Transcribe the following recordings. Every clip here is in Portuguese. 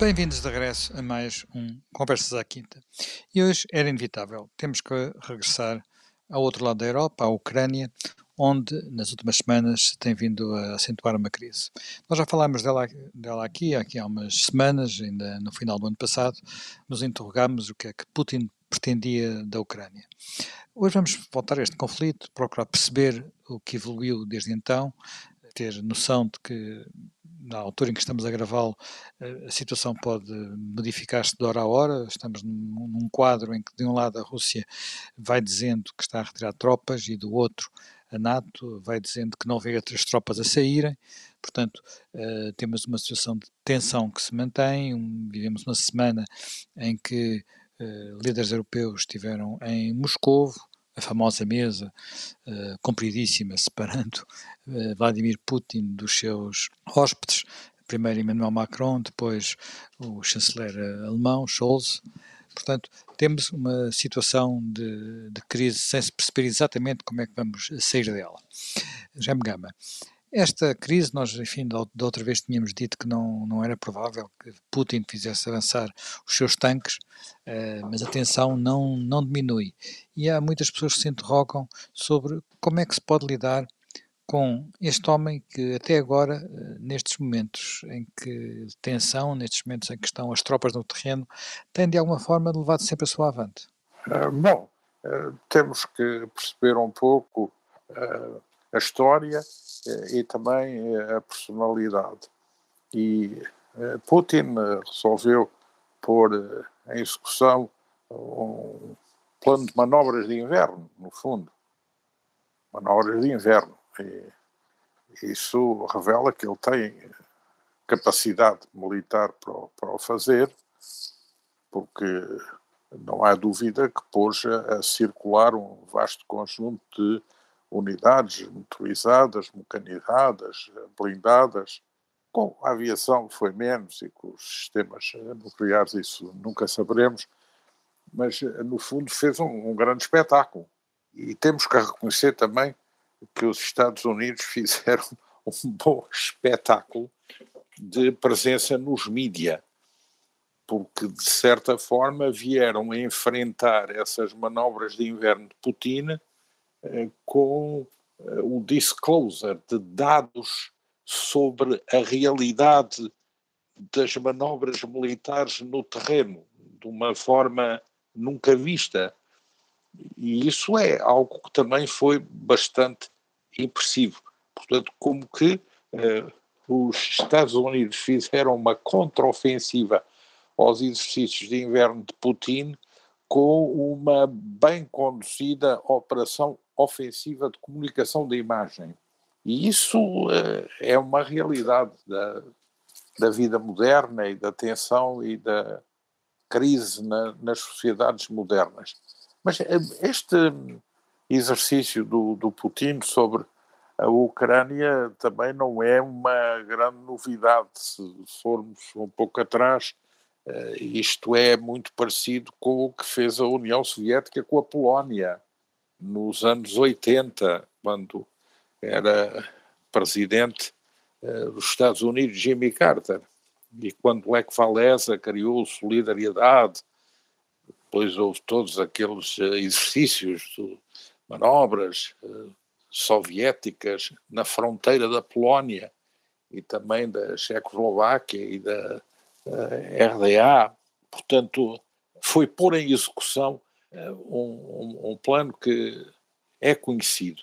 Bem-vindos de regresso a mais um Conversas à Quinta. E hoje era inevitável, temos que regressar ao outro lado da Europa, à Ucrânia, onde nas últimas semanas se tem vindo a acentuar uma crise. Nós já falámos dela, dela aqui, aqui há umas semanas, ainda no final do ano passado, nos interrogámos o que é que Putin pretendia da Ucrânia. Hoje vamos voltar a este conflito, procurar perceber o que evoluiu desde então, ter noção de que na altura em que estamos a gravá-lo, eh, a situação pode modificar-se de hora a hora. Estamos num, quadro em que, de um lado, a Rússia vai dizendo que está a retirar tropas e, do outro, a NATO vai dizendo que não vê outras tropas a saírem. Portanto, uh, temos uma situação de tensão que se mantém. Vivemos uma semana em que uh, líderes europeus estiveram em Moscovo a famosa mesa uh, compridíssima separando uh, Vladimir Putin dos seus hóspedes, primeiro Emmanuel Macron, depois o chanceler eh, alemão Scholz. Portanto, temos uma situação de, de, crise sem se perceber exatamente como é que vamos sair dela. Já me gama. Esta crise, nós, enfim, da outra vez tínhamos dito que não, não era provável que Putin fizesse avançar os seus tanques, uh, mas a tensão não, não diminui. E há muitas pessoas que se interrogam sobre como é que se pode lidar com este homem que até agora, uh, nestes momentos em que tensão, nestes momentos em que estão as tropas no terreno, tem de alguma forma levado sempre a sua avante. Uh, bom, temos que perceber um pouco a história eh, e também eh, a personalidade. E eh, Putin resolveu pôr em execução um plano de manobras de inverno, no fundo. Manobras de inverno. E isso revela que ele tem capacidade militar para para o fazer, porque não há dúvida que pôs a, a circular um vasto conjunto de unidades motorizadas, mecanizadas, blindadas. Com a aviação foi menos e com os sistemas nucleares isso nunca saberemos, mas no fundo fez um, um grande espetáculo. E temos que reconhecer também que os Estados Unidos fizeram um bom espetáculo de presença nos mídia, porque de certa forma vieram enfrentar essas manobras de inverno de Putin eh, com eh, o disclosure de dados sobre a realidade das manobras militares no terreno, de uma forma nunca vista. E isso é algo que também foi bastante impressivo. Portanto, como que eh, os Estados Unidos fizeram uma contraofensiva aos exercícios de inverno de Putin com uma bem conduzida operação ofensiva de comunicação da imagem. E isso uh, é uma realidade da, da vida moderna e da tensão e da crise na, nas sociedades modernas. Mas uh, este exercício do, do Putin sobre a Ucrânia também não é uma grande novidade. Se formos um pouco atrás, isto é muito parecido com o que fez a União Soviética com a Polónia nos anos 80, quando era presidente uh, dos Estados Unidos Jimmy Carter. E quando Lech Walesa criou Solidariedade, depois houve todos aqueles uh, exercícios, manobras soviéticas na fronteira da Polónia e também da Checoslováquia e da RDA, portanto, foi pôr em execução uh, um, um, plano que é conhecido.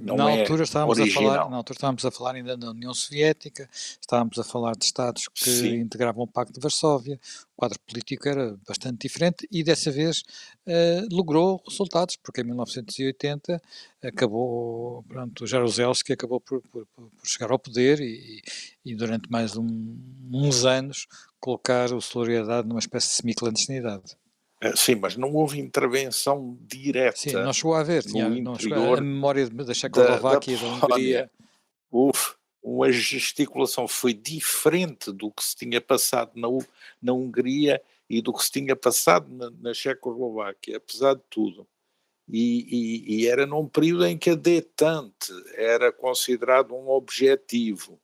Não na, é altura estávamos a falar, na altura estávamos a falar ainda da União Soviética, estávamos a falar de Estados que Sim. integravam o Pacto de Varsóvia, o quadro político era bastante diferente e dessa vez uh, logrou resultados, porque em 1980 acabou, pronto, o Jaruzelski acabou por, por, por, chegar ao poder e, e durante mais um, uns anos colocar o Solidariedade numa espécie de semi-clandestinidade. Eh, sim, mas não houve intervenção direta. Sim, não chegou a haver. Tinha, não chegou, a memória da Checoslováquia, da, da, da Hungria. Houve uma gesticulação, foi diferente do que se tinha passado na, na Hungria e do que se tinha passado na, na Checoslováquia, apesar de tudo. E, e, e, era num período em que a detente era considerado um objetivo.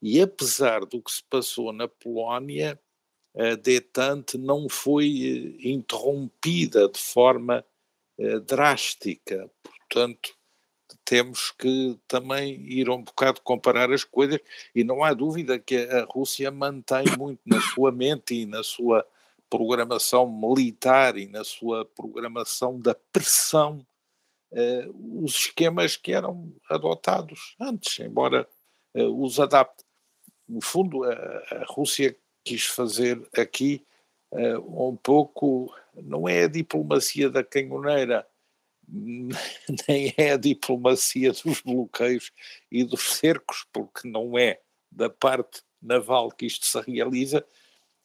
E apesar do que se passou na Polónia, a detente não foi eh, interrompida de forma eh, drástica. Portanto, temos que também ir um bocado comparar as coisas e não há dúvida que a Rússia mantém muito na sua mente e na sua programação militar e na sua programação da pressão uh, os esquemas que eram adotados antes, embora uh, os adapte. No fundo, a, a, Rússia quis fazer aqui uh, um pouco, não é a diplomacia da canhoneira, nem é a diplomacia dos bloqueios e dos cercos, porque não é da parte naval que isto se realiza,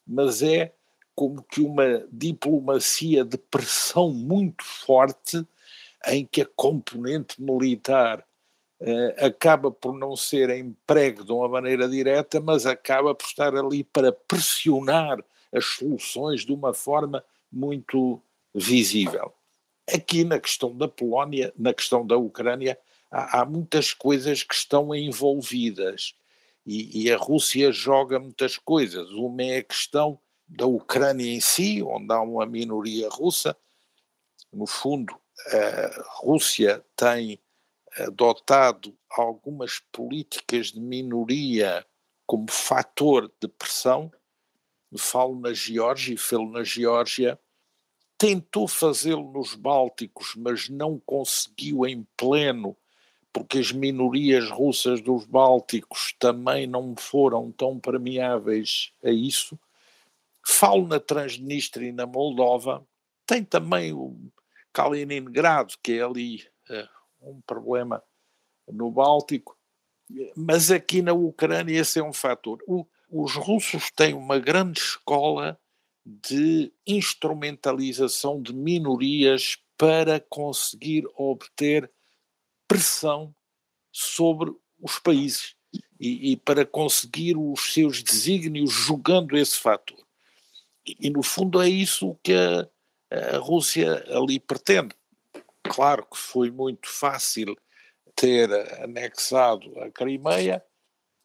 mas é como que uma diplomacia de pressão muito forte em que a componente militar acaba por não ser emprego de uma maneira direta, mas acaba por estar ali para pressionar as soluções de uma forma muito visível. Aqui na questão da Polónia, na questão da Ucrânia, há, há muitas coisas que estão envolvidas e, e, a Rússia joga muitas coisas. Uma é a questão da Ucrânia em si, onde há uma minoria russa. No fundo, a Rússia tem adotado algumas políticas de minoria como fator de pressão. Falo na Geórgia e falo na Geórgia tentou fazê-lo nos Bálticos, mas não conseguiu em pleno, porque as minorias russas dos Bálticos também não foram tão permeáveis a isso. Falo na Transnistria e na Moldova, tem também o Kaliningrado, que é ali uh, um problema no Báltico, mas aqui na Ucrânia esse é um fator. O, os russos têm uma grande escola de instrumentalização de minorias para conseguir obter pressão sobre os países e, e para conseguir os seus desígnios jogando esse fator. E, e, no fundo é isso que a, a Rússia ali pretende. Claro que foi muito fácil ter anexado a Crimeia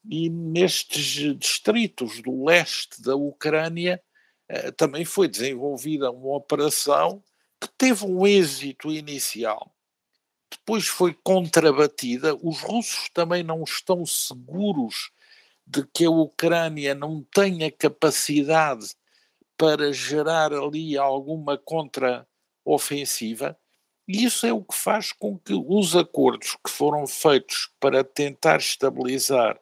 e nestes distritos do leste da Ucrânia eh, também foi desenvolvida uma operação que teve um êxito inicial. Depois foi contrabatida. Os russos também não estão seguros de que a Ucrânia não tenha capacidade para gerar ali alguma contra-ofensiva. E isso é o que faz com que os acordos que foram feitos para tentar estabilizar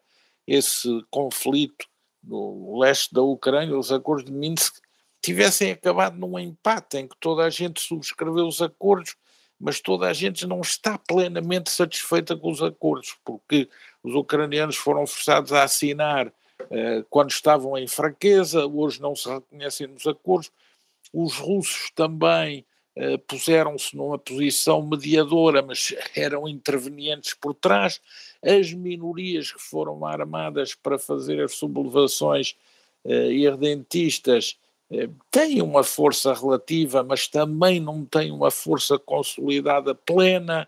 esse conflito no leste da Ucrânia, os acordos de Minsk, tivessem acabado num empate em que toda a gente subscreveu os acordos, mas toda a gente não está plenamente satisfeita com os acordos, porque os ucranianos foram forçados a assinar eh, quando estavam em fraqueza, hoje não se reconhecem nos acordos. Os russos também puseram-se numa posição mediadora, mas eram intervenientes por trás. As minorias que foram armadas para fazer as sublevações eh, irredentistas eh, têm uma força relativa, mas também não têm uma força consolidada plena.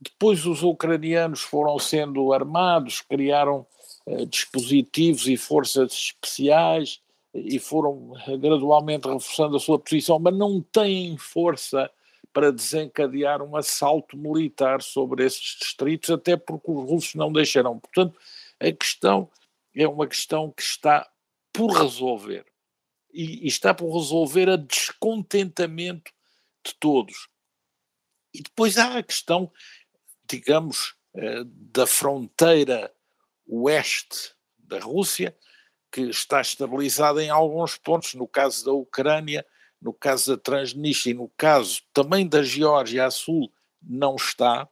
Depois os ucranianos foram sendo armados, criaram eh, dispositivos e forças especiais e foram gradualmente reforçando a sua posição, mas não têm força para desencadear um assalto militar sobre esses distritos, até porque os russos não deixarão. Portanto, a questão é uma questão que está por resolver e, e está por resolver a descontentamento de todos. E depois há a questão, digamos, eh, da fronteira oeste da Rússia, que está estabilizada em alguns pontos, no caso da Ucrânia, no caso da Transnistria e no caso também da Geórgia a sul, não está.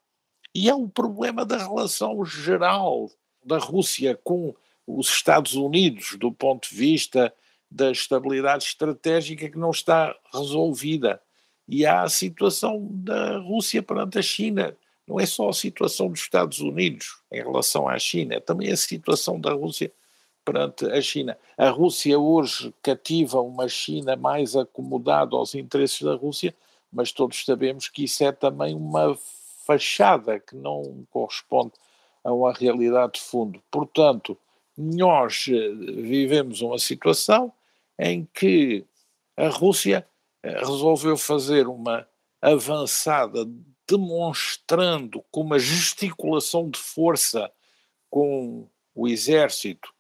E é o problema da relação geral da Rússia com os Estados Unidos, do ponto de vista da estabilidade estratégica que não está resolvida. E há a situação da Rússia perante a China. Não é só a situação dos Estados Unidos em relação à China, é também a situação da Rússia perante a China. A Rússia hoje cativa uma China mais acomodada aos interesses da Rússia, mas todos sabemos que isso é também uma fachada que não corresponde a uma realidade de fundo. Portanto, nós eh, vivemos uma situação em que a Rússia eh, resolveu fazer uma avançada demonstrando com uma gesticulação de força com o exército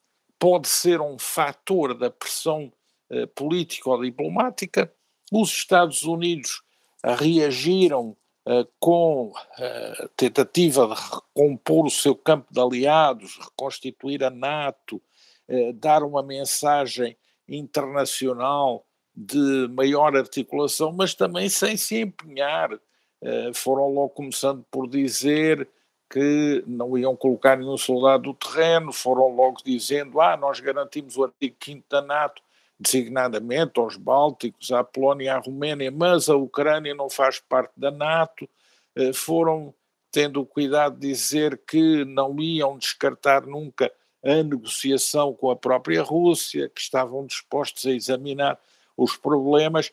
pode ser um fator da pressão eh, política ou diplomática. Os Estados Unidos reagiram eh, com a eh, tentativa de recompor o seu campo de aliados, reconstituir a NATO, eh, dar uma mensagem internacional de maior articulação, mas também sem se empenhar. Foram logo começando por dizer que não iam colocar nenhum soldado no terreno, foram logo dizendo: ah, nós garantimos o artigo 5 da NATO designadamente aos Bálticos, à Polónia e à Roménia, mas a Ucrânia não faz parte da NATO, eh, foram tendo o cuidado de dizer que não iam descartar nunca a negociação com a própria Rússia, que estavam dispostos a examinar os problemas,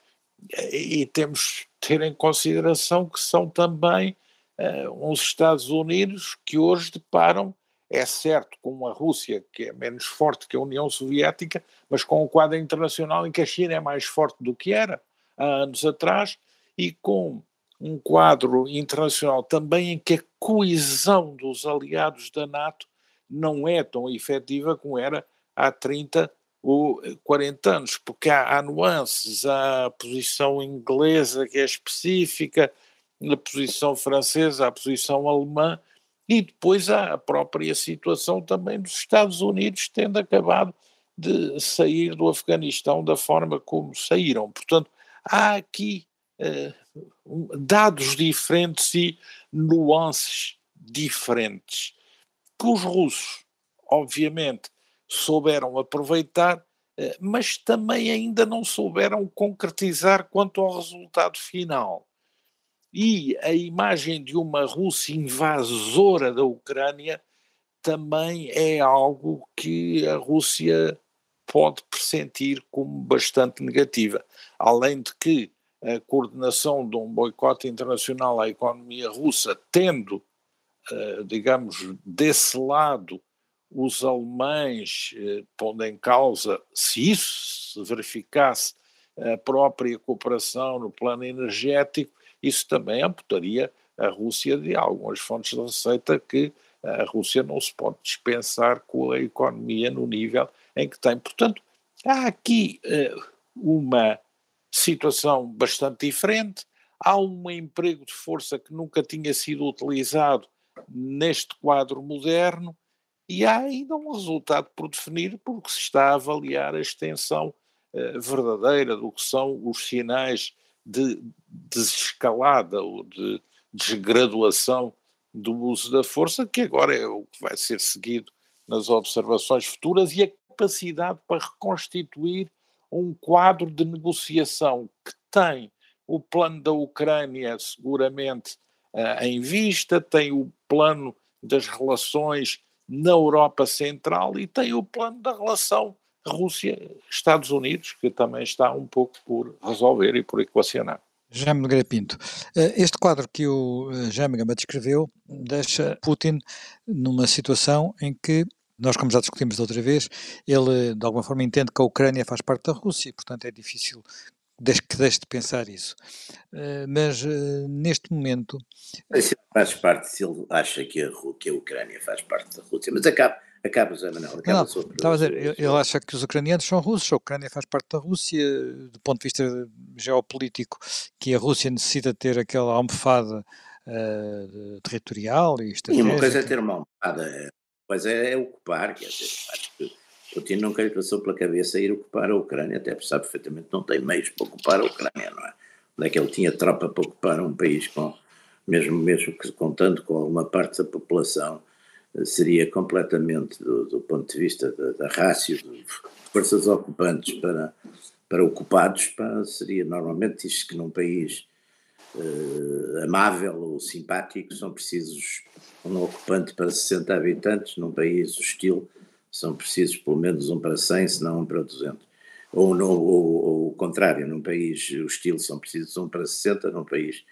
e temos de ter em consideração que são também uh, uns Estados Unidos que hoje deparam é certo com uma Rússia que é menos forte que a União Soviética, mas com um quadro internacional em que a China é mais forte do que era há anos atrás e com um quadro internacional também em que a coesão dos aliados da NATO não é tão efetiva como era há 30 ou 40 anos, porque há, há nuances, há a posição inglesa que é específica, a posição francesa, a posição alemã, e depois há a própria situação também dos Estados Unidos tendo acabado de sair do Afeganistão da forma como saíram. Portanto, há aqui uh, dados diferentes e nuances diferentes que os russos, obviamente, souberam aproveitar, uh, mas também ainda não souberam concretizar quanto ao resultado final. E a imagem de uma Rússia invasora da Ucrânia também é algo que a Rússia pode pressentir como bastante negativa. Além de que a coordenação de um boicote internacional à economia russa, tendo, eh, digamos, desse lado os alemães eh, pondo em causa, se isso se verificasse, a própria cooperação no plano energético, isso também amputaria a Rússia de algumas fontes de receita que a Rússia não se pode dispensar com a economia no nível em que tem. Portanto, há aqui uh, uma situação bastante diferente, há um emprego de força que nunca tinha sido utilizado neste quadro moderno e há ainda um resultado por definir porque se está a avaliar a extensão uh, verdadeira do que são os sinais de desescalada ou de desgraduação do uso da força, que agora é o que vai ser seguido nas observações futuras, e a capacidade para reconstituir um quadro de negociação que tem o plano da Ucrânia seguramente uh, em vista, tem o plano das relações na Europa Central e tem o plano da relação Rússia-Estados Unidos, que também está um pouco por resolver e por equacionar. Jaime Nogueira Pinto, eh, este quadro que o eh, Jaime Gama descreveu deixa Putin numa situação em que, nós como já discutimos da outra vez, ele de alguma forma entende que a Ucrânia faz parte da Rússia, portanto é difícil que deixe de pensar isso. Eh, mas neste momento... Se faz parte, se ele acha que a, que a Ucrânia faz parte da Rússia, mas acaba Acaba, José Manuel. Acaba não, sobre, estava a dizer, ele, ele acha que os ucranianos são russos, a Ucrânia faz parte da Rússia, do ponto de vista geopolítico, que a Rússia necessita ter aquela almofada uh, territorial e estratégica. E uma coisa é ter uma almofada, coisa é, é ocupar, quer dizer, acho que Putin nunca lhe passou pela cabeça ir ocupar a Ucrânia, até porque sabe perfeitamente que não tem meios para ocupar a Ucrânia, não é? Onde é que ele tinha tropa para ocupar um país com, mesmo, mesmo que contando com alguma parte da população, seria completamente, do, do ponto de vista da, da rácio de forças ocupantes para, para ocupados, para, seria normalmente isto que num país uh, amável ou simpático são precisos um ocupante para 60 habitantes, num país hostil são precisos pelo menos um para 100, se não um para 200. Ou, ou, ou o contrário, num país hostil são precisos um para 60, num país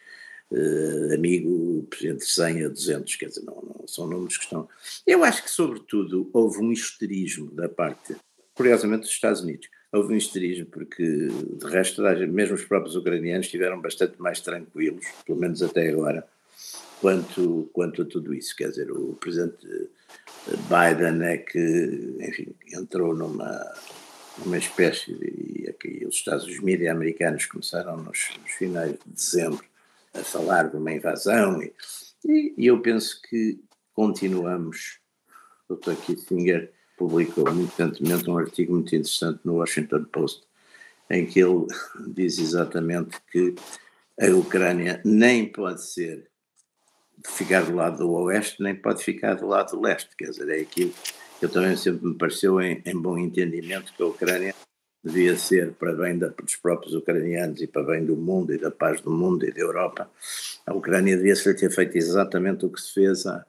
uh, amigo entre 100 a 200, quer dizer, não, não, são números que estão. Eu acho que, sobretudo, houve um histerismo da parte, curiosamente, dos Estados Unidos. houve um histerismo, porque de resto, mesmo os próprios ucranianos estiveram bastante mais tranquilos, pelo menos até agora, quanto, quanto a tudo isso. Quer dizer, o presidente Biden é que, enfim, entrou numa, numa espécie de. E aqui os Estados Unidos, os mídias americanos começaram nos, nos, finais de dezembro a falar de uma invasão, e, e eu penso que continuamos. O Dr. Kissinger publicou muito recentemente um artigo muito interessante no Washington Post, em que ele diz exatamente que a Ucrânia nem pode ser ficar do lado do oeste, nem pode ficar do lado do leste. Quer dizer, é aquilo que eu também sempre me pareceu em, em bom entendimento que a Ucrânia devia ser para bem da, dos próprios ucranianos e para bem do mundo e da paz do mundo e da Europa. A Ucrânia devia ser ter feito exatamente o que se fez a,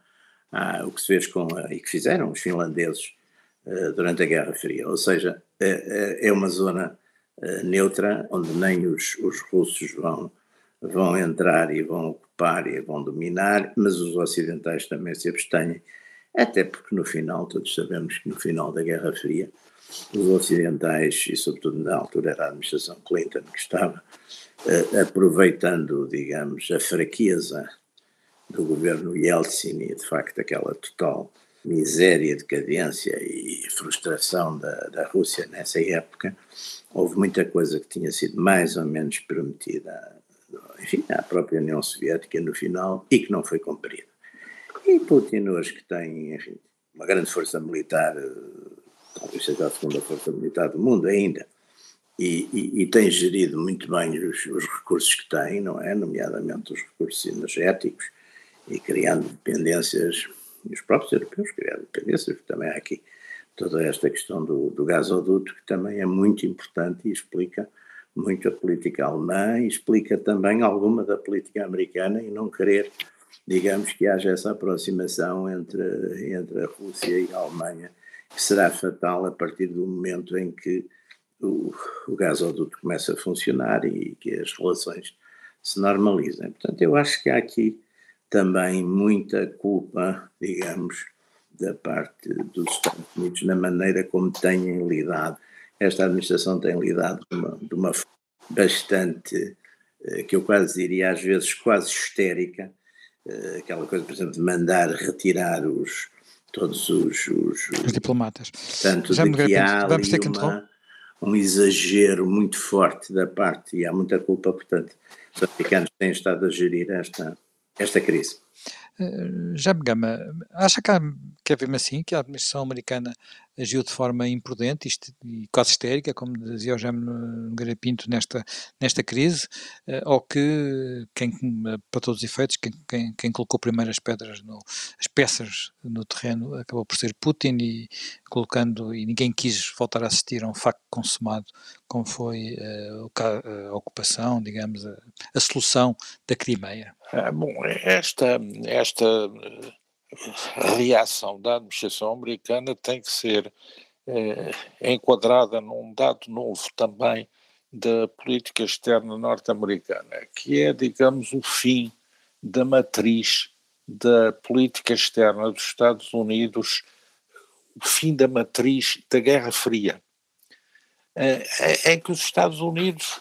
a, o que se fez com a, e que fizeram os finlandeses uh, durante a Guerra Fria. Ou seja, é, é uma zona neutra onde nem os, os russos vão vão entrar e vão ocupar e vão dominar, mas os ocidentais também se abstêm, até porque no final, todos sabemos que no final da Guerra Fria, os ocidentais, e sobretudo na altura era a administração Clinton que estava, uh, aproveitando, digamos, a fraqueza do governo Yeltsin e de facto aquela total miséria, decadência e frustração da, da Rússia nessa época, houve muita coisa que tinha sido mais ou menos prometida enfim, à própria União Soviética no final e que não foi cumprido. E Putin hoje que tem, enfim, uma grande força militar, eh, talvez seja a segunda força militar do mundo ainda, e, e, e tem gerido muito bem os, os, recursos que tem, não é? Nomeadamente os recursos energéticos e criando dependências, e os próprios europeus criando dependências, porque também há aqui toda esta questão do, do gasoduto que também é muito importante e explica muito a política alemã e explica também alguma da política americana e não querer, digamos, que haja essa aproximação entre, entre a Rússia e a Alemanha, será fatal a partir do momento em que o, o gasoduto começa a funcionar e que as relações se normalizem. Portanto, eu acho que há aqui também muita culpa, digamos, da parte dos Estados Unidos na maneira como têm lidado esta administração tem lidado de uma, de uma forma bastante, eh, que eu quase diria às vezes quase histérica, eh, aquela coisa, por exemplo, de mandar retirar os, todos os, os, os diplomatas. Portanto, Já de que há vamos ter que uma, um exagero muito forte da parte, e há muita culpa, portanto, os americanos têm estado a gerir esta, esta crise. Uh, Já Gama, acha que, há, que é mesmo assim que a administração americana agiu de forma imprudente e quase histérica, como dizia o Jaime Pinto nesta, nesta crise, eh, ou que quem, para todos os efeitos, quem, quem, quem colocou primeiro as pedras, no, as peças no terreno acabou por ser Putin e colocando, e ninguém quis voltar a assistir a um facto consumado como foi uh, a ocupação, digamos, a, a solução da Crimeia. Ah, bom, esta, esta a reação da administração americana tem que ser eh, enquadrada num dado novo também da política externa norte-americana, que é, digamos, o fim da matriz da política externa dos Estados Unidos, o fim da matriz da Guerra Fria. É, é, é que os Estados Unidos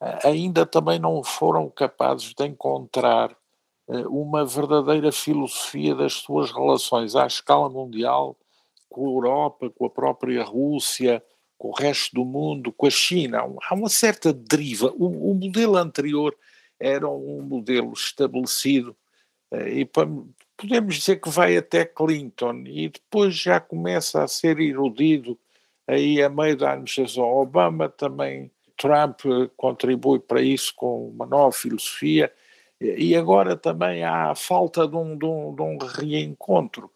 eh, ainda também não foram capazes de encontrar eh, uma verdadeira filosofia das suas relações à escala mundial com a Europa, com a própria Rússia, com o resto do mundo, com a China. Há uma certa deriva. O, o modelo anterior era um modelo estabelecido eh, e podemos dizer que vai até Clinton e depois já começa a ser erudido aí a meio da administração Obama também Trump contribui para isso com uma nova filosofia e agora também há a falta de um, de um, de um reencontro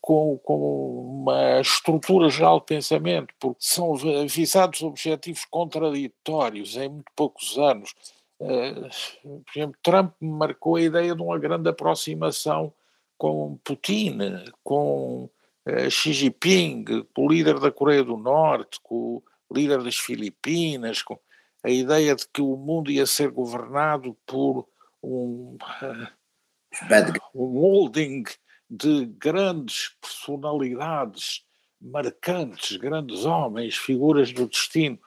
com, com uma estrutura geral de pensamento, porque são visados objetivos contraditórios em muito poucos anos. Eh, por exemplo, Trump marcou a ideia de uma grande aproximação com Putin, com eh, Xi Jinping, com o líder da Coreia do Norte, com o líder das Filipinas, com a ideia de que o mundo ia ser governado por um, um holding de grandes personalidades marcantes, grandes homens, figuras do destino.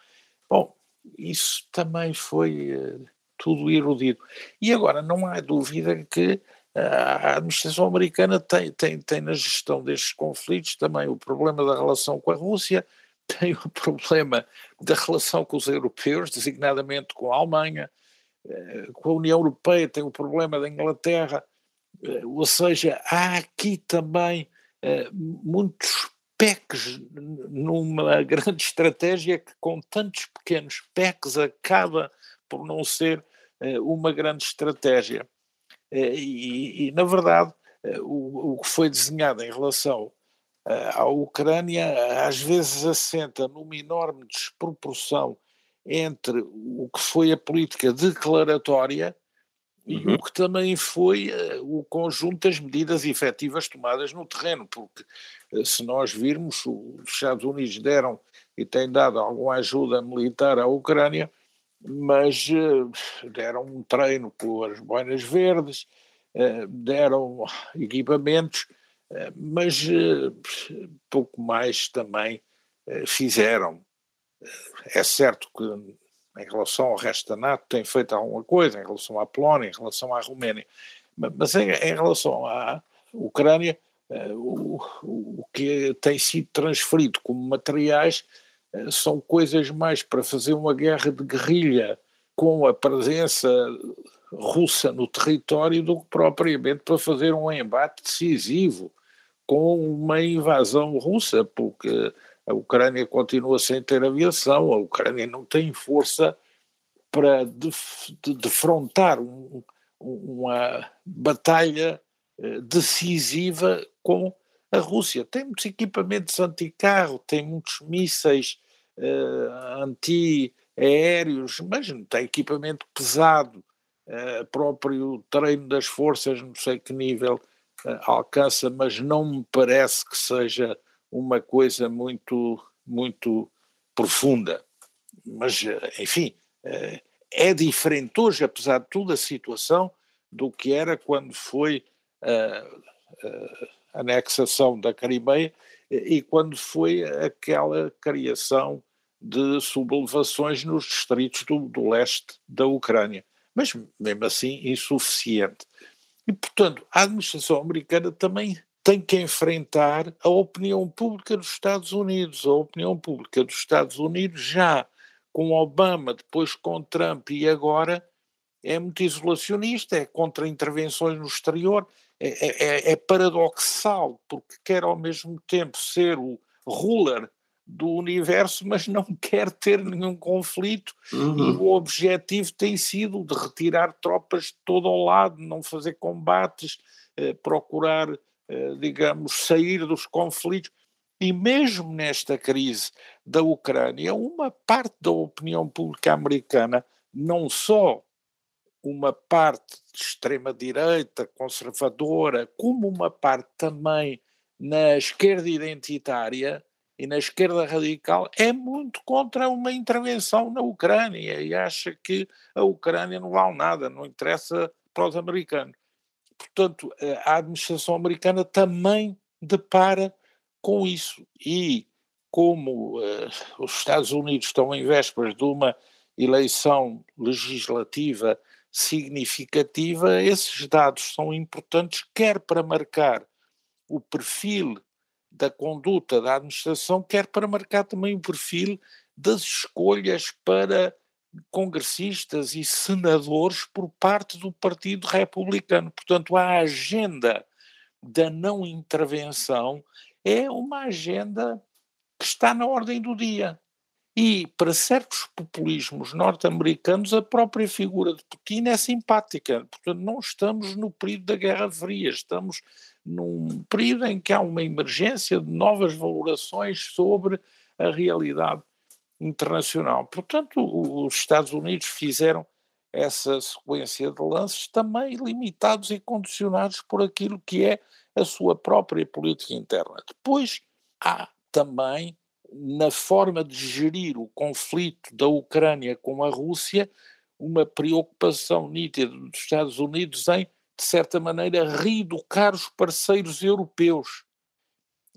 Bom, isso também foi uh, tudo erudido. E agora não há dúvida que a administração americana tem, tem, tem na gestão destes conflitos também o problema da relação com a Rússia, tem o problema da relação com os europeus, designadamente com a Alemanha, eh, com a União Europeia, tem o problema da Inglaterra, eh, ou seja, há aqui também eh, muitos PECs numa grande estratégia que com tantos pequenos PECs acaba por não ser uma grande estratégia. E, e na verdade, o, o que foi desenhado em relação a Ucrânia às vezes assenta numa enorme desproporção entre o que foi a política declaratória e uhum. o que também foi uh, o conjunto das medidas efetivas tomadas no terreno, porque uh, se nós virmos, os Estados Unidos deram e têm dado alguma ajuda militar à Ucrânia, mas uh, deram um treino com as boinas verdes, deram equipamentos, mas pouco mais também fizeram. É certo que em relação ao resto da NATO tem feito alguma coisa, em relação à Polónia, em relação à Roménia, mas em, em relação à Ucrânia, o, o que tem sido transferido como materiais são coisas mais para fazer uma guerra de guerrilha com a presença russa no território do que propriamente para fazer um embate decisivo com uma invasão russa, porque a Ucrânia continua sem ter aviação, a Ucrânia não tem força para defrontar um, uma batalha eh, decisiva com a Rússia. Tem muitos equipamentos anticarro, tem muitos mísseis uh, anti-aéreos, mas não tem equipamento pesado. Uh, próprio treino das forças, não sei que nível uh, alcança, mas não me parece que seja uma coisa muito, muito profunda. Mas, enfim, é diferente hoje, apesar de tudo, a situação do que era quando foi a, a anexação da Crimeia e quando foi aquela criação de sublevações nos distritos do, do leste da Ucrânia. Mas, mesmo assim, insuficiente. E, portanto, a administração americana também tem que enfrentar a opinião pública dos Estados Unidos. A opinião pública dos Estados Unidos já com Obama, depois com Trump e agora é muito isolacionista, é contra intervenções no exterior, é, é, é, é paradoxal, porque quer ao mesmo tempo ser o ruler do universo, mas não quer ter nenhum conflito uhum. e o objetivo tem sido de retirar tropas de todo ao lado, não fazer combates, eh, procurar digamos, sair dos conflitos. E mesmo nesta crise da Ucrânia, uma parte da opinião pública americana, não só uma parte de extrema-direita, conservadora, como uma parte também na esquerda identitária e na esquerda radical, é muito contra uma intervenção na Ucrânia e acha que a Ucrânia não vale nada, não interessa para os americanos. Portanto, a administração americana também depara com isso. E como uh, os Estados Unidos estão em vésperas de uma eleição legislativa significativa, esses dados são importantes, quer para marcar o perfil da conduta da administração, quer para marcar também o perfil das escolhas para congressistas e senadores por parte do Partido Republicano. Portanto, a agenda da não intervenção é uma agenda que está na ordem do dia. E para certos populismos norte-americanos, a própria figura de Putin é simpática. Portanto, não estamos no período da Guerra Fria, estamos num período em que há uma emergência de novas valorações sobre a realidade internacional. Portanto, os Estados Unidos fizeram essa sequência de lances também limitados e condicionados por aquilo que é a sua própria política interna. Depois há também, na forma de gerir o conflito da Ucrânia com a Rússia, uma preocupação nítida dos Estados Unidos em, de certa maneira, reeducar os parceiros europeus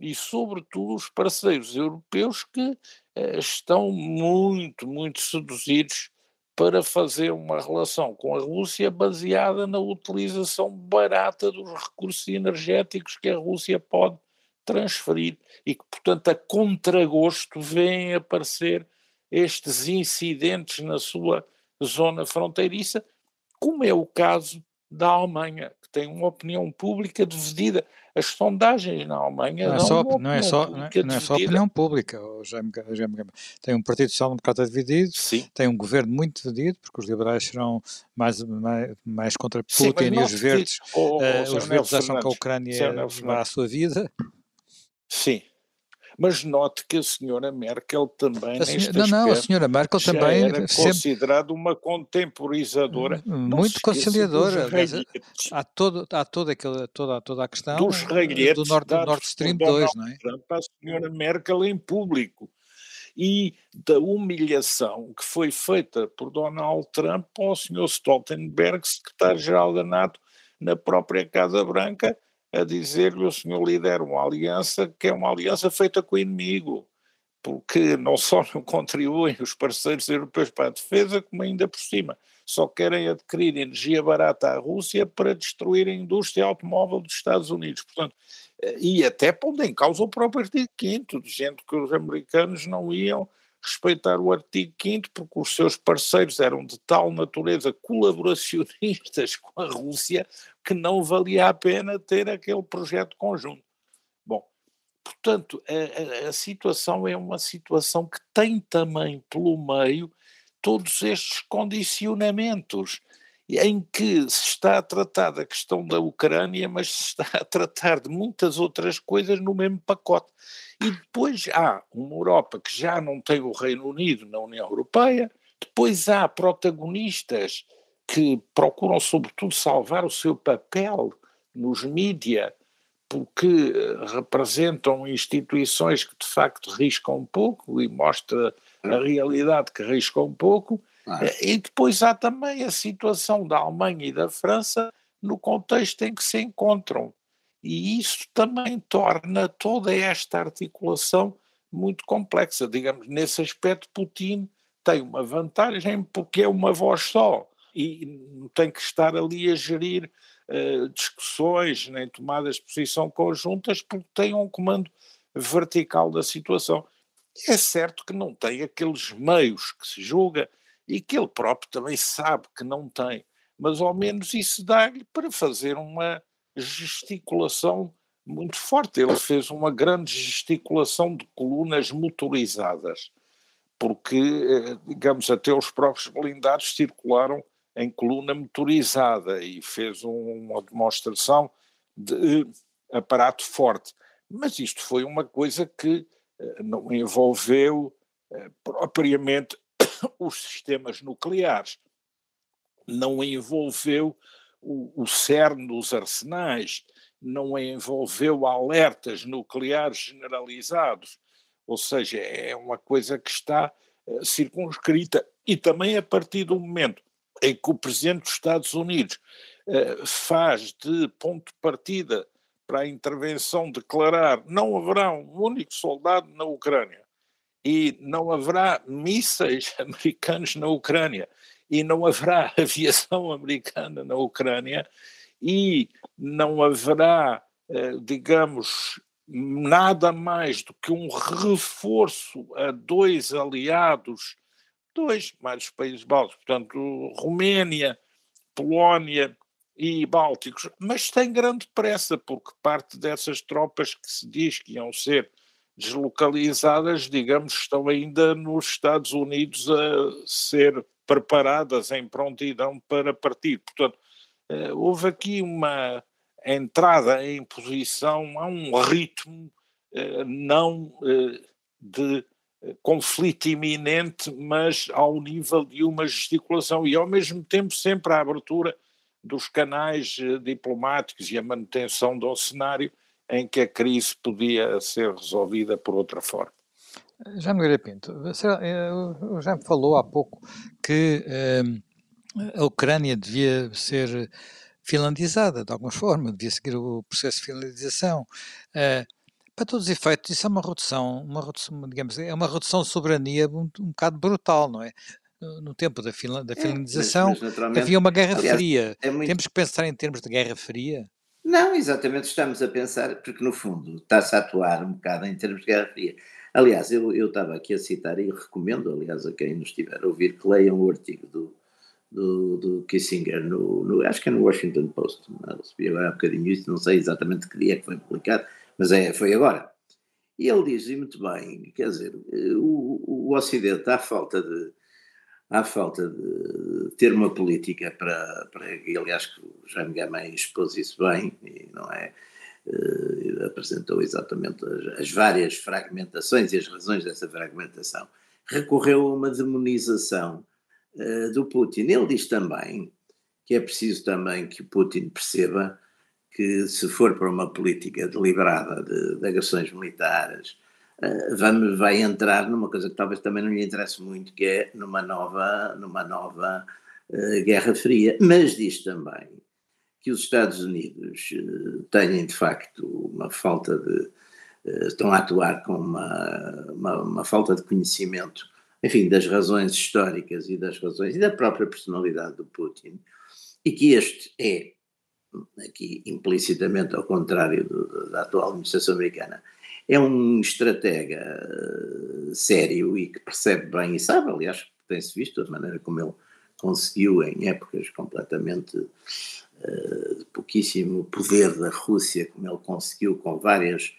e, sobretudo, os parceiros europeus que estão muito, muito seduzidos para fazer uma relação com a Rússia baseada na utilização barata dos recursos energéticos que a Rússia pode transferir e que, portanto, a contragosto vêm aparecer estes incidentes na sua zona fronteiriça, como é o caso da Alemanha, que tem uma opinião pública dividida. As sondagens na Alemanha não é só, não é só, não é, não é só opinião pública. Tem um Partido Social-Democrata dividido, Sim. tem um governo muito dividido, porque os liberais serão mais, mais, mais contra Putin Sim, e os verdes, uh, os verdes acham que a Ucrânia vai à sua vida. Sim, mas note que a senhora Merkel também, a senhora, não, não, a senhora Merkel também era sempre, considerada uma contemporizadora, muito conciliadora. Há, todo, há toda, aquela, toda, toda a questão dos do Nord, Nord Stream 2, não é? Trump a senhora Merkel em público e da humilhação que foi feita por Donald Trump ao senhor Stoltenberg, secretário-geral da NATO, na própria Casa Branca, a dizer-lhe o senhor lidera uma aliança que é uma aliança feita com o inimigo, porque não só não contribuem os parceiros europeus para a defesa, como ainda por cima só querem adquirir energia barata à Rússia para destruir a indústria automóvel dos Estados Unidos. Portanto, eh, e até pondo em causa o próprio artigo 5 dizendo que os americanos não iam respeitar o artigo 5 porque os seus parceiros eram de tal natureza colaboracionistas com a Rússia que não valia a pena ter aquele projeto conjunto. Bom, portanto, a, a, situação é uma situação que tem também pelo meio todos estes condicionamentos em que se está a tratar da questão da Ucrânia, mas se está a tratar de muitas outras coisas no mesmo pacote. E depois há uma Europa que já não tem o Reino Unido na União Europeia, depois há protagonistas que procuram, sobretudo, salvar o seu papel nos mídia, porque eh, representam instituições que de facto riscam um pouco e mostra a realidade que riscam um pouco. Ah. E depois há também a situação da Alemanha e da França no contexto em que se encontram. E isso também torna toda esta articulação muito complexa. Digamos, nesse aspecto, Putin tem uma vantagem porque é uma voz só e não tem que estar ali a gerir uh, discussões nem tomadas de posição conjuntas porque tem um comando vertical da situação. É certo que não tem aqueles meios que se julga e que ele próprio também sabe que não tem, mas ao menos isso dá-lhe para fazer uma gesticulação muito forte. Ele fez uma grande gesticulação de colunas motorizadas, porque, eh, digamos, até os próprios blindados circularam em coluna motorizada e fez uma demonstração de aparato forte. Mas isto foi uma coisa que eh, não envolveu eh, propriamente os sistemas nucleares, não envolveu o, o cerne dos arsenais, não envolveu alertas nucleares generalizados, ou seja, é uma coisa que está uh, circunscrita. E também a partir do momento em que o Presidente dos Estados Unidos uh, faz de ponto de partida para a intervenção declarar não haverá um único soldado na Ucrânia e não haverá mísseis americanos na Ucrânia e não haverá aviação americana na Ucrânia e não haverá, eh, digamos, nada mais do que um reforço a dois aliados, dois mais os países bálticos, portanto, Roménia, Polónia e Bálticos, mas tem grande pressa, porque parte dessas tropas que se diz que iam ser deslocalizadas, digamos, estão ainda nos Estados Unidos a ser preparadas em prontidão para partir. Portanto, eh, houve aqui uma entrada em posição a um ritmo eh, não eh, de conflito iminente, mas ao nível de uma gesticulação e ao mesmo tempo sempre a abertura dos canais diplomáticos e a manutenção um cenário em que a crise podia ser resolvida por outra forma. Já me Pinto, já me falou há pouco que ehm, a Ucrânia devia ser finlandizada de alguma forma, devia seguir o processo de finlandização. Uh, Para todos os efeitos, isso é uma redução, uma redução, digamos, é uma redução de soberania um, um bocado brutal, não é? No tempo da, fila, da finlandização, é, mas havia uma guerra aliás, fria. É muito... Temos que pensar em termos de guerra fria? Não, exatamente, estamos a pensar, porque no fundo está-se a atuar um bocado em termos de guerra fria. Aliás, eu, eu estava aqui a citar e recomendo, aliás, a quem nos estiver a ouvir, que leiam o artigo do, do, do Kissinger, no, no, acho que é no Washington Post, recebi agora há bocadinho isso, não sei exatamente que dia que foi publicado, mas é, foi agora. E ele diz, e muito bem, quer dizer, o, o Ocidente, à falta de, à falta de ter uma política para, para e aliás que o Jaime Gamay expôs isso bem, e não é, uh, apresentou exatamente as, as, várias fragmentações e as razões dessa fragmentação, recorreu a uma demonização uh, do Putin. Ele diz também que é preciso também que o Putin perceba que se for para uma política deliberada de, de agressões militares, uh, vamos, vai entrar numa coisa que talvez também não lhe interesse muito, que é numa nova, numa nova uh, Guerra Fria. Mas diz também que os Estados Unidos uh, têm de facto uma falta de. estão a atuar com uma, uma, uma falta de conhecimento enfim, das razões históricas e das razões e da própria personalidade do Putin, e que este é aqui implicitamente ao contrário do, da atual administração americana, é um estratega uh, sério e que percebe bem e sabe, aliás, tem-se visto a maneira como ele conseguiu em épocas completamente de pouquíssimo poder da Rússia, como ele conseguiu com várias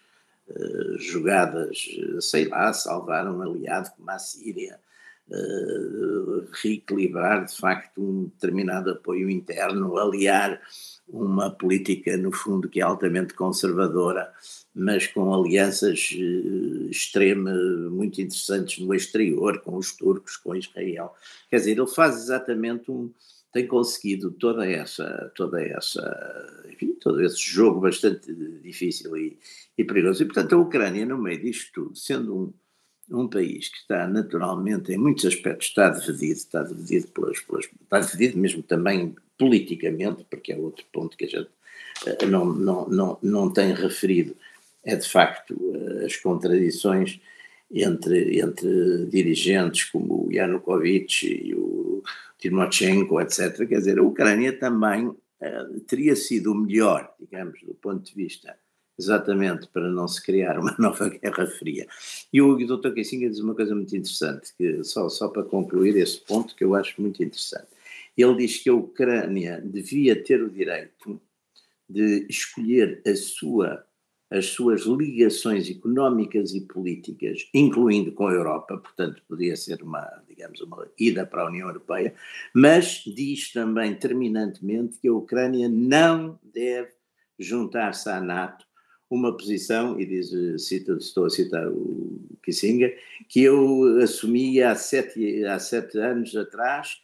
uh, jogadas, sei lá, salvar um aliado como a Síria, reequilibrar de facto um determinado apoio interno, aliar uma política, no fundo, que é altamente conservadora, mas com alianças extremas, muito interessantes no exterior, com os turcos, com Israel. Quer dizer, ele faz exatamente um. Tem conseguido toda essa. toda essa enfim, todo esse jogo bastante difícil e, e perigoso. E, portanto, a Ucrânia, no meio disto tudo, sendo um um país que está naturalmente, em muitos aspectos, está dividido, está dividido pelas, pelas, está dividido mesmo também politicamente, porque é outro ponto que a gente uh, não, não, não, não tem referido, é de facto uh, as contradições entre, entre dirigentes como o Yanukovych e o Timoshenko, etc. Quer dizer, a Ucrânia também uh, teria sido melhor, digamos, do ponto de vista exatamente para não se criar uma nova guerra fria. E o Dr. Kissinger diz uma coisa muito interessante, que só, só para concluir esse ponto que eu acho muito interessante. Ele diz que a Ucrânia devia ter o direito de escolher a sua, as suas ligações económicas e políticas, incluindo com a Europa, portanto, podia ser uma, digamos, uma ida para a União Europeia, mas diz também terminantemente que a Ucrânia não deve juntar-se à NATO uma posição, e diz, cito, estou a citar o Kissinger, que eu assumi há sete, há sete anos atrás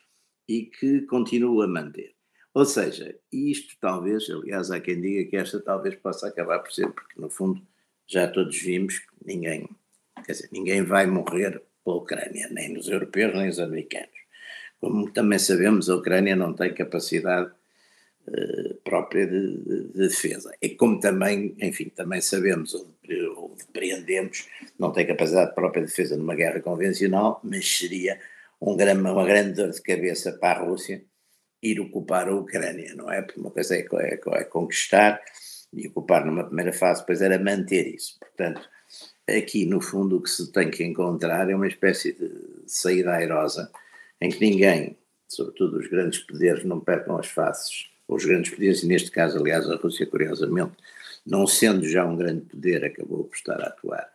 e que continuo a manter. Ou seja, isto talvez, aliás, há quem diga que esta talvez possa acabar por ser, porque no fundo já todos vimos que ninguém, quer dizer, ninguém vai morrer pela Ucrânia, nem os europeus, nem os americanos. Como também sabemos, a Ucrânia não tem capacidade uh, própria de, de, de, defesa. E como também, enfim, também sabemos ou, ou depreendemos, não tem capacidade própria de defesa numa guerra convencional, mas seria um uma grande dor de cabeça para a Rússia ir ocupar a Ucrânia, não é? Porque uma coisa é, é, é conquistar e ocupar numa primeira fase, depois era manter isso. Portanto, aqui no fundo o que se tem que encontrar é uma espécie de saída airosa em que ninguém, sobretudo os grandes poderes, não percam as faces, os grandes poderes, e neste caso, aliás, a Rússia, curiosamente, não sendo já um grande poder, acabou por estar a atuar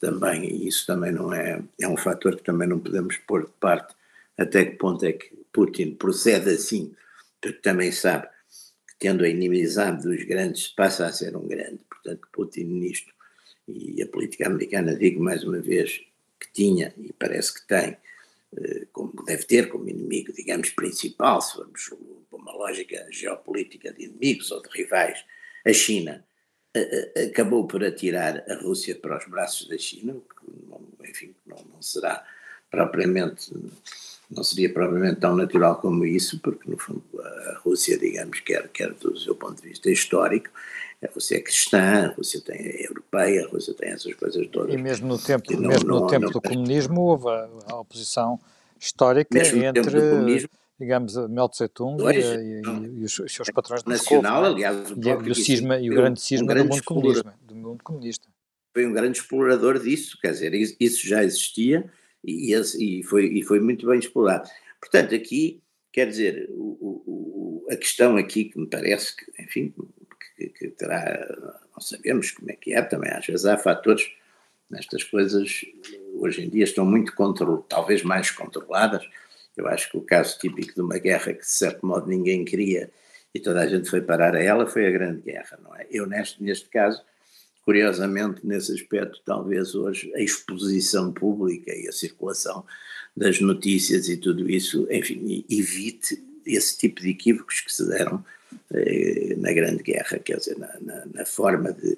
também, e isso também não é, é um fator que também não podemos pôr de parte, até que ponto é que Putin procede assim, porque também sabe que tendo a inimizade dos grandes passa a ser um grande, portanto Putin nisto, e a política americana, digo mais uma vez, que tinha, e parece que tem, eh, como deve ter como inimigo, digamos, principal, se formos por uma lógica geopolítica de inimigos ou de rivais, a China, acabou por atirar a Rússia para os braços da China, que, enfim, não, não será propriamente, não seria propriamente tão natural como isso, porque no fundo a Rússia, digamos, quer, quer do seu ponto de vista histórico, a Rússia é cristã, a Rússia tem, é europeia, a Rússia tem essas coisas todas. E mesmo no tempo, não, mesmo no não, tempo não, do comunismo houve a, a oposição histórica entre, digamos, Mao Tse-tung e, e, e, os, seus patrões do Nacional, Moscou, aliás, o, e, o, cisma, e o grande cisma um grande do, mundo do mundo comunista. Foi um grande explorador disso, quer dizer, isso já existia e, e, foi, e foi muito bem explorado. Portanto, aqui, quer dizer, o, o, a questão aqui que me parece que, enfim, que, que, terá, não sabemos como é que é, também às vezes há fatores nestas coisas, hoje em dia estão muito controladas, talvez mais controladas, eu acho que o caso típico de uma guerra que de certo modo ninguém queria e toda a gente foi parar a ela foi a Grande Guerra, não é? Eu neste, neste caso, curiosamente nesse aspecto, talvez hoje a exposição pública e a circulação das notícias e tudo isso, enfim, evite esse tipo de equívocos que se deram eh, na Grande Guerra, quer dizer, na, na, na, forma de,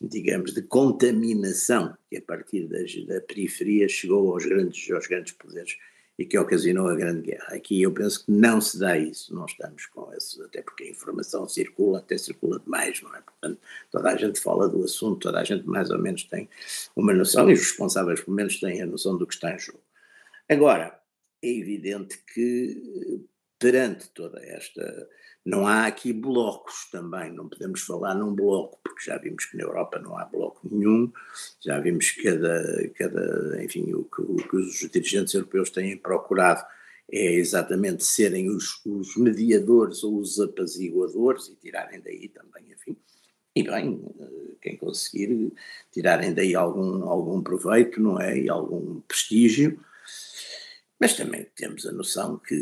digamos, de contaminação que a partir das, da periferia chegou aos grandes, aos grandes poderes e que ocasionou a Grande Guerra. Aqui eu penso que não se dá isso, não estamos com isso, até porque a informação circula, até circula demais, não é? Portanto, toda a gente fala do assunto, toda a gente mais ou menos tem uma noção, e os responsáveis pelo menos têm a noção do que está em jogo. Agora, é evidente que perante toda esta. Não há aqui blocos também, não podemos falar num bloco, porque já vimos que na Europa não há bloco nenhum, já vimos que cada, cada enfim, o que, o que os dirigentes europeus têm procurado é exatamente serem os, os mediadores ou os apaziguadores e tirarem daí também, enfim, e bem, quem conseguir tirarem daí algum, algum proveito, não é, e algum prestígio, mas também temos a noção que,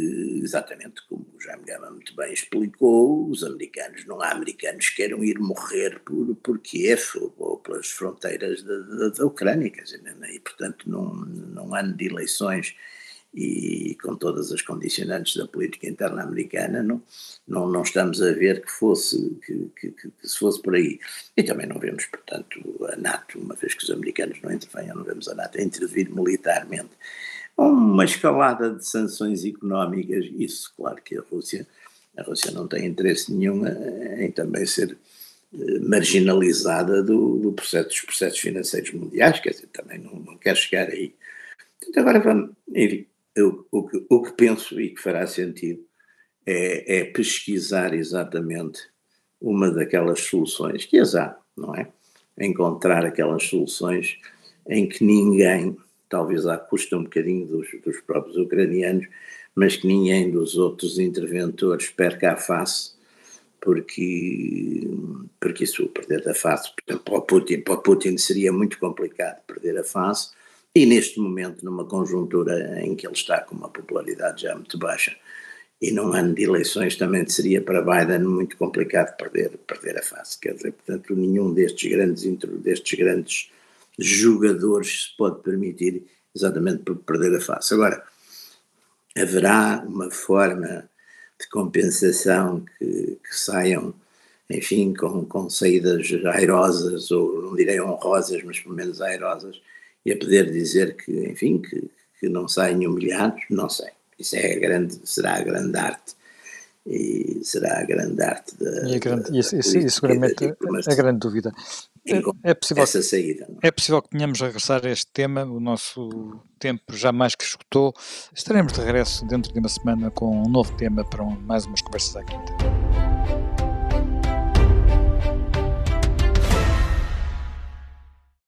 exatamente como o Jaime Gama muito bem explicou, os americanos, não há americanos que queiram ir morrer por, por Kiev ou, ou pelas fronteiras da, da, da Ucrânia, quer dizer, e portanto num, num ano de eleições e com todas as condicionantes da política interna americana, não, não, não estamos a ver que fosse, que, que, que, se fosse por aí. E também não vemos, portanto, a NATO, uma vez que os americanos não intervenham, não vemos a NATO a intervir militarmente uma escalada de sanções económicas, isso, claro que a Rússia, a Rússia não tem interesse nenhum em também ser eh, marginalizada do, do processo, dos processos financeiros mundiais, quer dizer, também não, não quer chegar aí. Então agora vamos, enfim, eu, o, que, o que penso e que fará sentido é, é pesquisar exatamente uma daquelas soluções que as há, não é? Encontrar aquelas soluções em que ninguém talvez à custa um bocadinho dos, dos próprios ucranianos, mas que ninguém dos outros interventores perca a face, porque, porque isso, perder a face, para o, Putin, para o Putin seria muito complicado perder a face, e neste momento, numa conjuntura em que ele está com uma popularidade já muito baixa, e num ano de eleições também seria para Biden muito complicado perder, perder a face. Quer dizer, portanto, nenhum destes grandes, destes grandes jogadores se pode permitir exatamente por perder a face. Agora, haverá uma forma de compensação que, que saiam, enfim, com, com saídas airosas, ou não direi honrosas, mas pelo menos airosas, e a poder dizer que, enfim, que, que não saem humilhados, não sei. Isso é a grande, será a grande arte e será a grande arte da. E, a grande, isso, isso, isso seguramente a grande dúvida. É, possível, essa saída. É? é possível que tenhamos a regressar a este tema, o nosso tempo já mais que esgotou. Estaremos de regresso dentro de uma semana com um novo tema para um, mais umas conversas à quinta.